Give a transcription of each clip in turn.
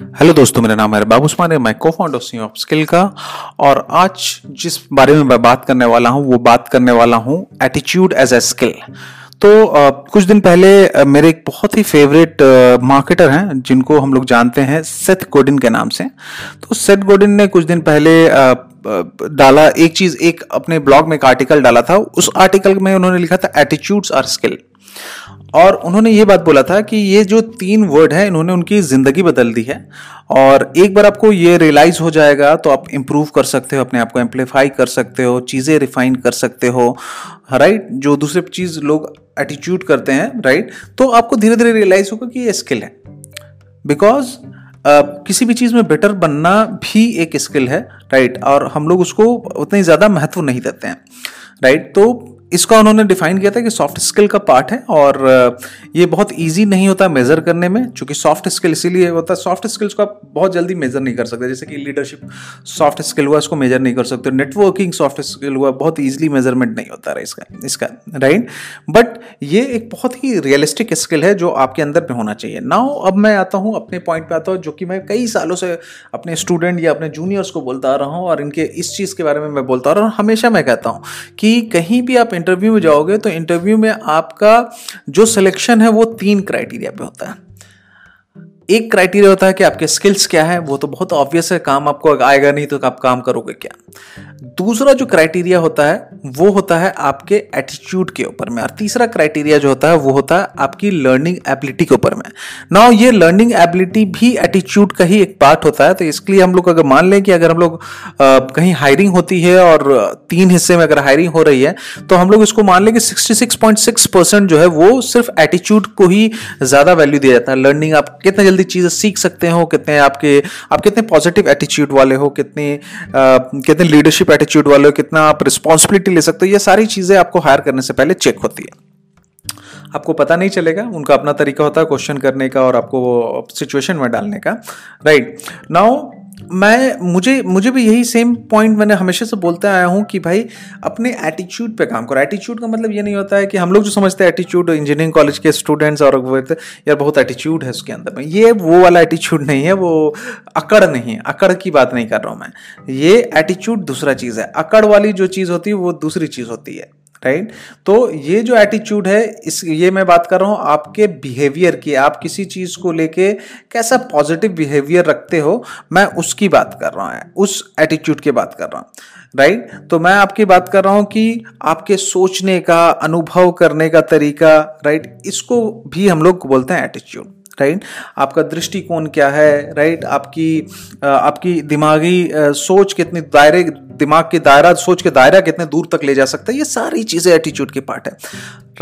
Hello दोस्तों, मेरा नाम है बाबू उस्मान है मैं को फाउंडर सी ऑफ़ स्किल का। और आज जिस बारे में मैं बात करने वाला हूँ, वो बात करने वाला हूँ एटीट्यूड एज ए स्किल तो कुछ दिन पहले मेरे एक बहुत ही फेवरेट मार्केटर हैं, जिनको हम लोग जानते हैं सेथ गोडिन के नाम से। तो सेथ गोडिन ने कुछ दिन पहले डाला एक चीज़, एक अपने ब्लॉग में एक आर्टिकल डाला था। उस आर्टिकल में उन्होंने लिखा था एटीट्यूड्स आर स्किल और उन्होंने ये बात बोला था कि ये जो तीन वर्ड है इन्होंने उनकी ज़िंदगी बदल दी है। और एक बार आपको ये रियलाइज़ हो जाएगा तो आप इम्प्रूव कर सकते हो अपने आप को एम्पलीफाई कर सकते हो चीज़ें रिफाइन कर सकते हो राइट जो दूसरे चीज़ लोग एटीट्यूड करते हैं राइट तो आपको धीरे धीरे रियलाइज़ होगा कि ये स्किल है। बिकॉज़ Uh, किसी भी चीज़ में बेटर बनना भी एक स्किल है राइट और हम लोग उसको उतनी ज़्यादा महत्व नहीं देते हैं राइट तो इसका उन्होंने डिफाइन किया था कि सॉफ्ट स्किल का पार्ट है और ये बहुत इजी नहीं होता मेजर करने में क्योंकि सॉफ्ट स्किल इसीलिए होता है सॉफ्ट स्किल्स को आप बहुत जल्दी मेजर नहीं कर सकते। जैसे कि लीडरशिप सॉफ्ट स्किल हुआ, इसको मेजर नहीं कर सकते। नेटवर्किंग सॉफ्ट स्किल हुआ, बहुत ईजिली मेज़रमेंट नहीं होता रहा इसका इसका राइट बट ये एक बहुत ही रियलिस्टिक स्किल है जो आपके अंदर में होना चाहिए। नाउ अब मैं आता हूँ अपने पॉइंट पर आता हूँ, जो कि मैं कई सालों से अपने स्टूडेंट या अपने जूनियर्स को बोलता आ रहा हूँ और इनके इस चीज़ के बारे में मैं बोलता आ रहा हूँ। हमेशा मैं कहता हूँ कि कहीं भी आप इंटरव्यू में जाओगे तो इंटरव्यू में आपका जो सिलेक्शन है वो तीन क्राइटेरिया पे होता है। एक क्राइटेरिया होता है कि आपके स्किल्स क्या है, वो तो बहुत ऑब्वियस है, काम आपको आएगा नहीं तो आप काम करोगे क्या? दूसरा जो क्राइटेरिया होता है, वो होता है आपके एटीट्यूड के ऊपर में, और तीसरा क्राइटेरिया जो होता है, वो होता है आपकी लर्निंग एबिलिटी के ऊपर में। नाउ ये लर्निंग एबिलिटी भी एटीट्यूड का ही एक पार्ट होता है तो इसके लिए हम लोग अगर मान लें कि अगर हम लोग कहीं हायरिंग होती है और तीन हिस्से में अगर हायरिंग हो रही है तो हम लोग इसको मान लें कि सिक्स परसेंट जो है, वो सिर्फ़ एटीट्यूड को ही ज़्यादा वैल्यू दिया जाता है। लर्निंग आप कितने जल्दी चीज़ें सीख सकते हो, कितने आपके, आप कितने पॉजिटिव एटीट्यूड वाले हो, कितने कितने लीडरशिप एटीट्यूड वाले हो, कितना आप रिस्पॉन्सिबिलिटी ले सकते हो, ये सारी चीज़ें आपको हायर करने से पहले चेक होती है। आपको पता नहीं चलेगा, उनका अपना तरीका होता है क्वेश्चन करने का और आपको सिचुएशन में डालने का। राइट नाउ मैं, मुझे मुझे भी यही सेम पॉइंट मैंने हमेशा से बोलते आया हूँ कि भाई, अपने एटीट्यूड पे काम करो। एटीट्यूड का मतलब ये नहीं होता है कि हम लोग जो समझते हैं एटीट्यूड इंजीनियरिंग कॉलेज के स्टूडेंट्स और यार, बहुत एटीट्यूड है उसके अंदर। में ये वो वाला एटीट्यूड नहीं है, वो अकड़ नहीं है। अकड़ की बात नहीं कर रहा हूँ मैं। ये एटीट्यूड दूसरा चीज़ है। अकड़ वाली जो चीज़ होती है, वो दूसरी चीज़ होती है। राइट तो ये जो एटीट्यूड है, इस, ये मैं बात कर रहा हूँ आपके बिहेवियर की, आप किसी चीज़ को लेके कैसा पॉजिटिव बिहेवियर रखते हो, मैं उसकी बात कर रहा हूँ, उस एटीट्यूड की बात कर रहा हूँ राइट तो मैं आपकी बात कर रहा हूँ कि आपके सोचने का, अनुभव करने का तरीका राइट इसको भी हम लोग बोलते हैं एटीट्यूड राइट आपका दृष्टिकोण क्या है राइट आपकी आपकी दिमागी सोच कितनी दायरे, दिमाग के दायरा, सोच के दायरा कितने दूर तक ले जा सकता है? ये सारी चीज़ें एटीट्यूड के पार्ट है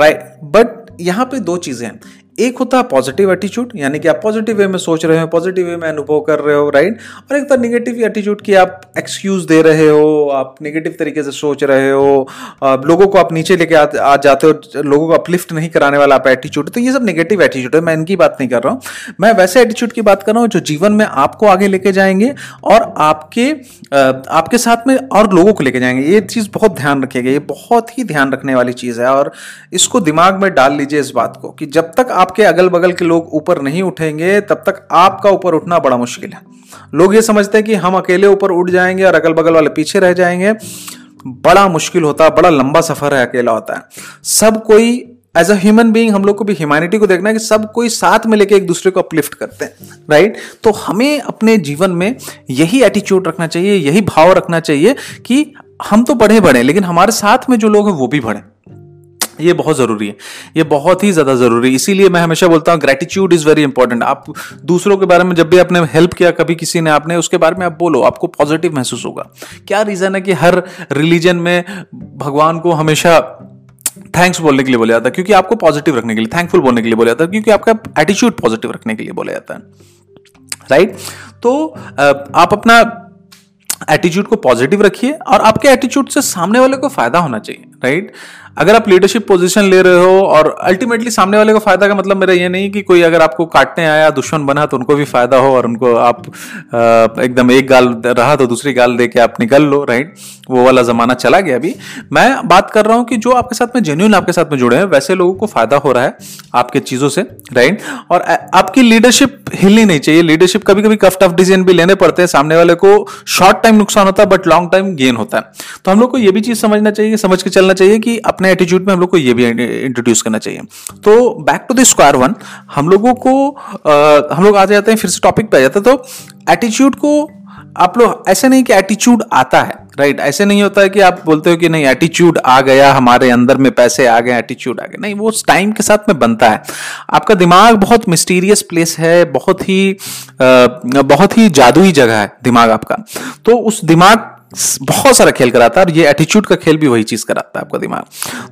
राइट बट यहाँ पे दो चीज़ें हैं। एक होता है पॉजिटिव एटीट्यूड यानी कि आप पॉजिटिव वे में सोच रहे हो पॉजिटिव वे में अनुभव कर रहे हो राइट और एक होता निगेटिव एटीट्यूड की आप एक्सक्यूज दे रहे हो आप नेगेटिव तरीके से सोच रहे हो लोगों को आप नीचे लेके आ, आ जाते हो लोगों को अपलिफ्ट नहीं कराने वाला आप एटीट्यूड तो ये सब नेगेटिव एटीट्यूड है मैं इनकी बात नहीं कर रहा हूँ। मैं वैसे एटीट्यूड की बात कर रहा हूँ जो जीवन में आपको आगे लेके जाएँगे और आपके आपके साथ में और लोगों को लेके जाएँगे। ये चीज़ बहुत ध्यान रखिएगा ये बहुत ही ध्यान रखने वाली चीज़ है और इसको दिमाग में डाल लीजिए इस बात को कि जब तक आप आपके अगल बगल के लोग ऊपर नहीं उठेंगे, तब तक आपका ऊपर उठना बड़ा मुश्किल है। लोग ये समझते हैं कि हम अकेले ऊपर उठ जाएँगे और अगल बगल वाले पीछे रह जाएँगे। बड़ा मुश्किल होता है, बड़ा लंबा सफ़र है अकेला होता है। सब कोई एज अ ह्यूमन बीइंग हम लोग को भी ह्यूमैनिटी को देखना है कि सब कोई साथ में लेके एक दूसरे को अपलिफ्ट करते हैं राइट तो हमें अपने जीवन में यही एटीट्यूड रखना चाहिए, यही भाव रखना चाहिए कि हम तो बढ़े बढ़े लेकिन हमारे साथ में जो लोग हैं वो भी बढ़े। ये बहुत ज़रूरी है। ये बहुत ही ज़्यादा ज़रूरी है। इसीलिए मैं हमेशा बोलता हूँ ग्रेटिट्यूड इज़ वेरी इंपॉर्टेंट आप दूसरों के बारे में जब भी आपने हेल्प किया, कभी किसी ने आपने, उसके बारे में आप बोलो, आपको पॉजिटिव महसूस होगा। क्या रीज़न है कि हर रिलीजन में भगवान को हमेशा थैंक्स बोलने के लिए बोला जाता है? क्योंकि आपको पॉजिटिव रखने के लिए थैंकफुल बोलने के लिए बोला जाता है। क्योंकि आपका एटीट्यूड पॉजिटिव रखने के लिए बोला जाता है। राइट तो आप अपना एटीट्यूड को पॉजिटिव रखिए और आपके एटीट्यूड से सामने वाले को फ़ायदा होना चाहिए। राइट? अगर आप लीडरशिप पोजीशन ले रहे हो और अल्टीमेटली सामने वाले को फ़ायदा का मतलब मेरा ये नहीं कि कोई अगर आपको काटने आया, दुश्मन बना तो उनको भी फ़ायदा हो और उनको आप एकदम एक गाल रहा तो दूसरी गाल दे के आप निकल लो, राइट? वो वाला जमाना चला गया अभी। मैं बात कर रहा हूँ कि जो आपके साथ में जेन्यून आपके साथ में जुड़े हैं, वैसे लोगों को फ़ायदा हो रहा है आपके चीज़ों से, राइट? और आपकी लीडरशिप हिलनी नहीं चाहिए। लीडरशिप कभी कभी कफ टफ डिसीज़न भी लेने पड़ते हैं। सामने वाले को शॉर्ट टाइम नुकसान होता है बट लॉन्ग टाइम गेन होता है। तो हम लोग को ये भी चीज़ समझना चाहिए समझ के चलना चाहिए कि अपने एटीट्यूड में हम लोग को ये भी इंट्रोड्यूस करना चाहिए। तो back to the square one हम लोगों को आ, हम लोग आ जाते हैं फिर से टॉपिक पे आ जाते हैं। तो एटीट्यूड को आप लोग ऐसे नहीं कि एटीट्यूड आता है राइट ऐसे नहीं होता है कि आप बोलते हो कि नहीं एटीट्यूड आ गया हमारे अंदर में पैसे आ गए एटीट्यूड आ गए। नहीं वो टाइम के साथ में बनता है। आपका दिमाग बहुत मिस्टीरियस प्लेस है बहुत ही बहुत ही जादुई जगह है दिमाग आपका। तो उस दिमाग बहुत सारा खेल कराता है और ये एटीट्यूड का खेल भी वही चीज़ कराता है आपका दिमाग।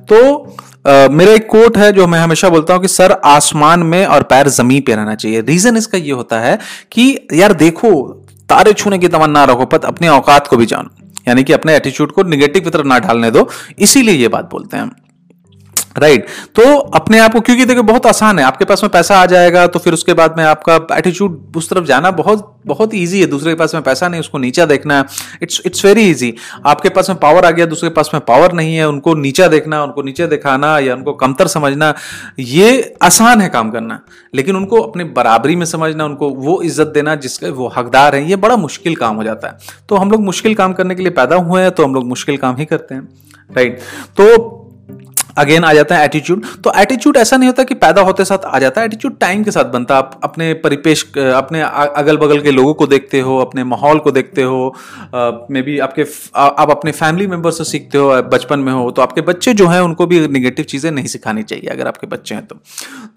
तो Uh, मेरा एक कोट है जो मैं हमेशा बोलता हूँ कि सर आसमान में और पैर ज़मीन पे रहना चाहिए। रीजन इसका ये होता है कि यार देखो तारे छूने की तमन्ना रखो पत अपने औकात को भी जानो। यानी कि अपने एटीट्यूड को निगेटिव की तरफ़ ना ढालने दो। इसीलिए ये बात बोलते हैं राइट right. तो अपने आप को, क्योंकि देखो बहुत आसान है, आपके पास में पैसा आ जाएगा तो फिर उसके बाद में आपका एटीट्यूड उस तरफ़ जाना बहुत बहुत इजी है, दूसरे के पास में पैसा नहीं, उसको नीचा देखना है। इट्स इट्स वेरी इजी आपके पास में पावर आ गया, दूसरे के पास में पावर नहीं है, उनको नीचा देखना, उनको नीचे दिखाना या उनको कमतर समझना, ये आसान है काम करना। लेकिन उनको अपने बराबरी में समझना, उनको वो इज़्ज़त देना जिसके वो हकदार हैं, ये बड़ा मुश्किल काम हो जाता है। तो हम लोग मुश्किल काम करने के लिए पैदा हुए हैं तो हम लोग मुश्किल काम ही करते हैं। राइट तो अगेन आ जाता है एटीट्यूड तो एटीट्यूड ऐसा नहीं होता कि पैदा होते साथ आ जाता है. एटीट्यूड टाइम के साथ बनता है. आप अपने परिपेश, अपने अगल बगल के लोगों को देखते हो, अपने माहौल को देखते हो. मे बी आपके आप अपने फैमिली मेंबर से सीखते हो, बचपन में हो तो आपके बच्चे जो हैं, उनको भी निगेटिव चीज़ें नहीं सिखानी चाहिए अगर आपके बच्चे हैं तो.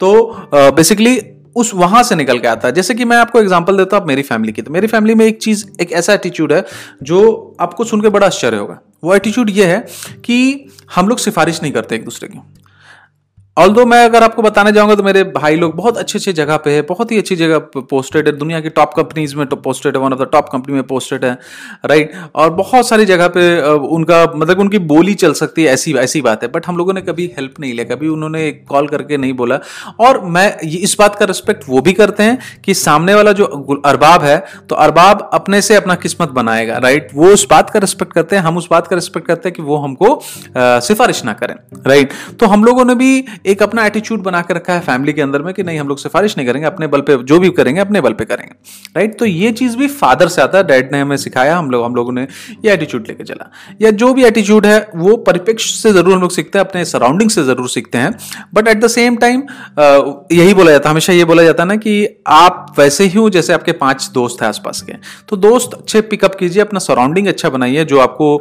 तो बेसिकली उस वहाँ से निकल के आता है. जैसे कि मैं आपको एग्जांपल देता हूँ मेरी फैमिली की. तो मेरी फैमिली में एक चीज़, एक ऐसा एटीट्यूड है, जो आपको सुन के बड़ा आश्चर्य होगा. वो एटीट्यूड ये है कि हम लोग सिफारिश नहीं करते एक दूसरे की। ऑल दो मैं अगर आपको बताने जाऊँगा तो मेरे भाई लोग बहुत अच्छी अच्छी जगह पे है, बहुत ही अच्छी जगह पोस्टेड है। दुनिया की टॉप कंपनीज़ में पोस्टेड है one of the top company में पोस्टेड है राइट और बहुत सारी जगह पे उनका मतलब उनकी बोली चल सकती है, ऐसी ऐसी बात है। बट हम लोगों ने कभी हेल्प नहीं लिया, कभी उन्होंने कॉल करके नहीं बोला। और मैं इस बात का रिस्पेक्ट वो भी करते हैं कि सामने वाला जो अरबाब है तो अरबाब अपने से अपना किस्मत बनाएगा राइट वो उस बात का रिस्पेक्ट करते हैं, हम उस बात का रिस्पेक्ट करते हैं कि वो हमको सिफारिश ना करें राइट तो हम लोगों ने भी एक अपना एटीट्यूड बना के रखा है फैमिली के अंदर में कि नहीं, हम लोग सिफारिश नहीं करेंगे, अपने बल पे जो भी करेंगे, अपने बल पे करेंगे। राइट तो ये चीज़ भी फादर से आता है डैड ने हमें सिखाया, हम लोग, हम लोगों ने ये एटीट्यूड लेके चला। या जो भी एटीट्यूड है, वो परिप्रेक्ष्य से ज़रूर हम लोग सीखते हैं, अपने सराउंडिंग से ज़रूर सीखते हैं। But at the same time यही बोला जाता हमेशा ये बोला जाता है ना कि आप वैसे ही हो जैसे आपके पाँच दोस्त हैं आसपास के। तो दोस्त अच्छे पिकअप कीजिए, अपना सराउंडिंग अच्छा बनाइए, जो आपको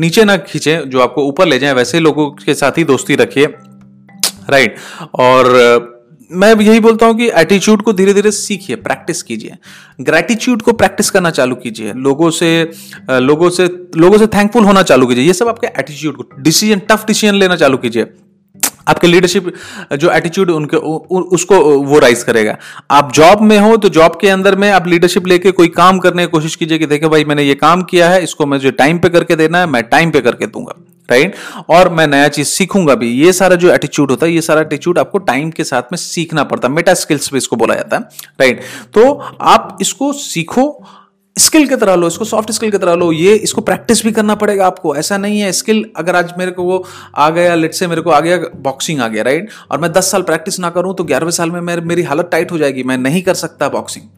नीचे ना खींचे, जो आपको ऊपर ले जाए, वैसे लोगों के साथ ही दोस्ती रखिए। राइट और मैं यही बोलता हूँ कि एटीट्यूड को धीरे धीरे सीखिए प्रैक्टिस कीजिए। ग्रेटिट्यूड को प्रैक्टिस करना चालू कीजिए। लोगों से लोगों से लोगों से थैंकफुल होना चालू कीजिए। ये सब आपके एटीट्यूड को डिसीज़न टफ डिसीज़न लेना चालू कीजिए। आपके लीडरशिप जो एटीट्यूड उनके उ, उसको वो राइज करेगा। आप जॉब में हो तो जॉब के अंदर में आप लीडरशिप लेके कोई काम करने की कोशिश कीजिए कि देखे भाई मैंने ये काम किया है इसको मुझे टाइम पे करके देना है मैं टाइम पे करके दूँगा। राइट? और मैं नया चीज़ सीखूँगा भी। ये सारा जो एटीट्यूड होता है, ये सारा एटीट्यूड आपको टाइम के साथ में सीखना पड़ता है। मेटा स्किल्स भी इसको बोला जाता है। राइट तो आप इसको सीखो स्किल की तरह लो, इसको सॉफ्ट स्किल की तरह लो। ये इसको प्रैक्टिस भी करना पड़ेगा आपको। ऐसा नहीं है स्किल अगर आज मेरे को वो आ गया लेट से मेरे को आ गया बॉक्सिंग आ गया राइट और मैं दस साल प्रैक्टिस ना करूँ तो ग्यारहवें साल में मेरी हालत टाइट हो जाएगी। मैं नहीं कर सकता बॉक्सिंग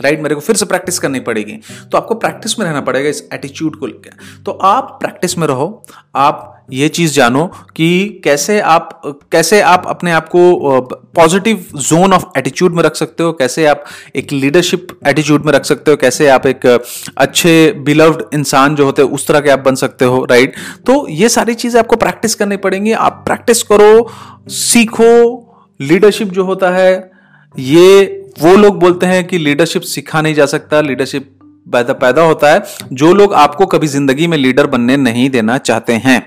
राइट मेरे को फिर से प्रैक्टिस करनी पड़ेगी। तो आपको प्रैक्टिस में रहना पड़ेगा इस एटीट्यूड को लेकर तो आप प्रैक्टिस में रहो। आप ये चीज़ जानो कि कैसे आप कैसे आप अपने आप को पॉजिटिव जोन ऑफ़ एटीट्यूड में रख सकते हो। कैसे आप एक लीडरशिप एटीट्यूड में रख सकते हो। कैसे आप एक अच्छे बिलव्ड इंसान जो होते हैं, उस तरह के आप बन सकते हो। राइट तो ये सारी चीज़ें आपको प्रैक्टिस करनी पड़ेंगी। आप प्रैक्टिस करो, सीखो। लीडरशिप जो होता है, ये वो लोग बोलते हैं कि लीडरशिप सीखा नहीं जा सकता लीडरशिप पैदा होता है। जो लोग आपको कभी ज़िंदगी में लीडर बनने नहीं देना चाहते हैं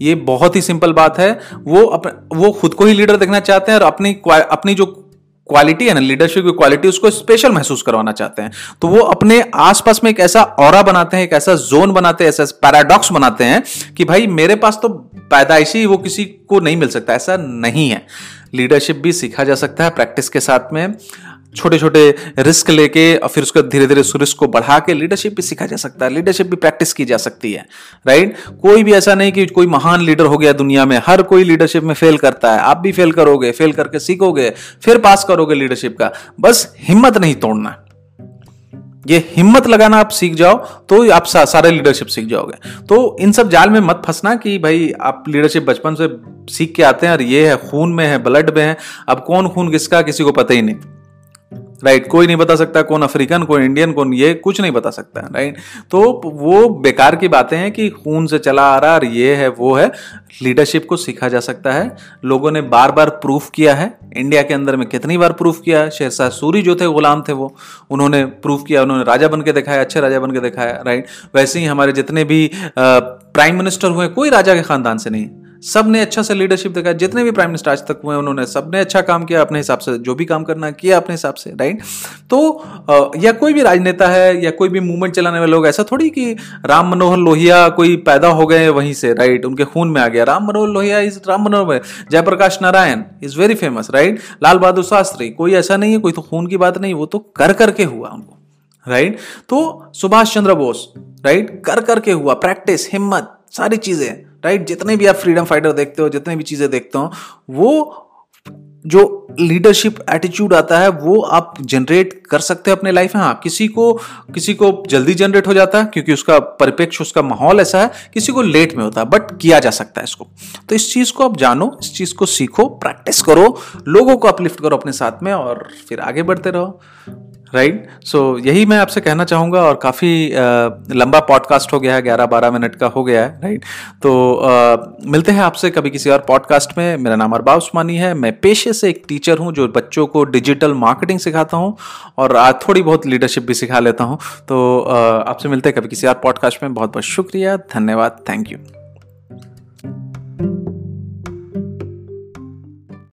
ये बहुत ही सिंपल बात है। वो अप, वो खुद को ही लीडर देखना चाहते हैं और अपनी अपनी जो क्वालिटी है ना लीडरशिप की क्वालिटी उसको स्पेशल महसूस करवाना चाहते हैं। तो वो अपने आसपास में एक ऐसा और बनाते हैं एक ऐसा जोन बनाते हैं ऐसा पैराडॉक्स बनाते हैं कि भाई मेरे पास तो पैदाइशी वो किसी को नहीं मिल सकता ऐसा नहीं है। लीडरशिप भी सीखा जा सकता है प्रैक्टिस के साथ में। छोटे छोटे रिस्क लेके और फिर उसको धीरे धीरे रिस्क को बढ़ा के लीडरशिप भी सीखा जा सकता है लीडरशिप भी प्रैक्टिस की जा सकती है राइट कोई भी ऐसा नहीं कि कोई महान लीडर हो गया दुनिया में हर कोई लीडरशिप में फेल करता है आप भी फेल करोगे फेल करके सीखोगे फिर पास करोगे लीडरशिप का बस हिम्मत नहीं तोड़ना ये हिम्मत लगाना आप सीख जाओ तो आप सा, सारे लीडरशिप सीख जाओगे। तो इन सब जाल में मत फंसना कि भाई आप लीडरशिप बचपन से सीख के आते हैं और ये है खून में है ब्लड में है अब कौन खून किसका किसी को पता ही नहीं। राइट कोई नहीं बता सकता कौन अफ्रीकन, कौन इंडियन कौन ये, कुछ नहीं बता सकता राइट तो वो बेकार की बातें हैं कि खून से चला आ रहा और ये है, वो है। लीडरशिप को सीखा जा सकता है। लोगों ने बार बार प्रूफ किया है। इंडिया के अंदर में कितनी बार प्रूफ किया है? शेरशाह सूरी जो थे, गुलाम थे वो। उन्होंने प्रूफ किया, उन्होंने राजा बन के दिखाया, अच्छे राजा बन के दिखाया राइट वैसे ही हमारे जितने भी प्राइम मिनिस्टर हुए, कोई राजा के खानदान से नहीं। सबने अच्छा से लीडरशिप दिखाया जितने भी प्राइम मिनिस्टर आज तक हुए उन्होंने सबने अच्छा काम किया अपने हिसाब से, जो भी काम करना किया अपने हिसाब से राइट तो या कोई भी राजनेता है, या कोई भी मूवमेंट चलाने वाले लोग, ऐसा थोड़ी कि राम मनोहर लोहिया कोई पैदा हो गए वहीं से राइट उनके खून में आ गया। Ram Manohar Lohia is Ram Manohar Jayaprakash Narayan is very famous right Lal Bahadur Shastri, कोई ऐसा नहीं है, कोई तो खून की बात नहीं, वो तो कर करके हुआ उनको राइट तो सुभाष चंद्र बोस राइट कर करके हुआ प्रैक्टिस हिम्मत, सारी चीज़ें। राइट जितने भी आप फ्रीडम फाइटर देखते हो, जितने भी चीज़ें देखते हो, वो जो लीडरशिप एटीट्यूड आता है, वो आप जनरेट कर सकते हो अपने लाइफ में। हाँ किसी को किसी को जल्दी जनरेट हो जाता है, क्योंकि उसका परिपेक्ष, उसका माहौल ऐसा है, किसी को लेट में होता है बट किया जा सकता है इसको। तो इस चीज़ को आप जानो, इस चीज़ को सीखो प्रैक्टिस करो, लोगों को अपलिफ्ट करो अपने साथ में, और फिर आगे बढ़ते रहो। Right right? सो so, यही मैं आपसे कहना चाहूँगा और काफ़ी लंबा पॉडकास्ट हो गया है ग्यारह बारह मिनट का हो गया है राइट तो uh, मिलते हैं आपसे कभी किसी और पॉडकास्ट में। मेरा नाम अरबा उस्मानी है। मैं पेशे से एक टीचर हूँ जो बच्चों को डिजिटल मार्केटिंग सिखाता हूँ और थोड़ी बहुत लीडरशिप भी सिखा लेता हूँ। तो आपसे मिलते हैं कभी किसी और पॉडकास्ट में। बहुत बहुत शुक्रिया। धन्यवाद। Thank you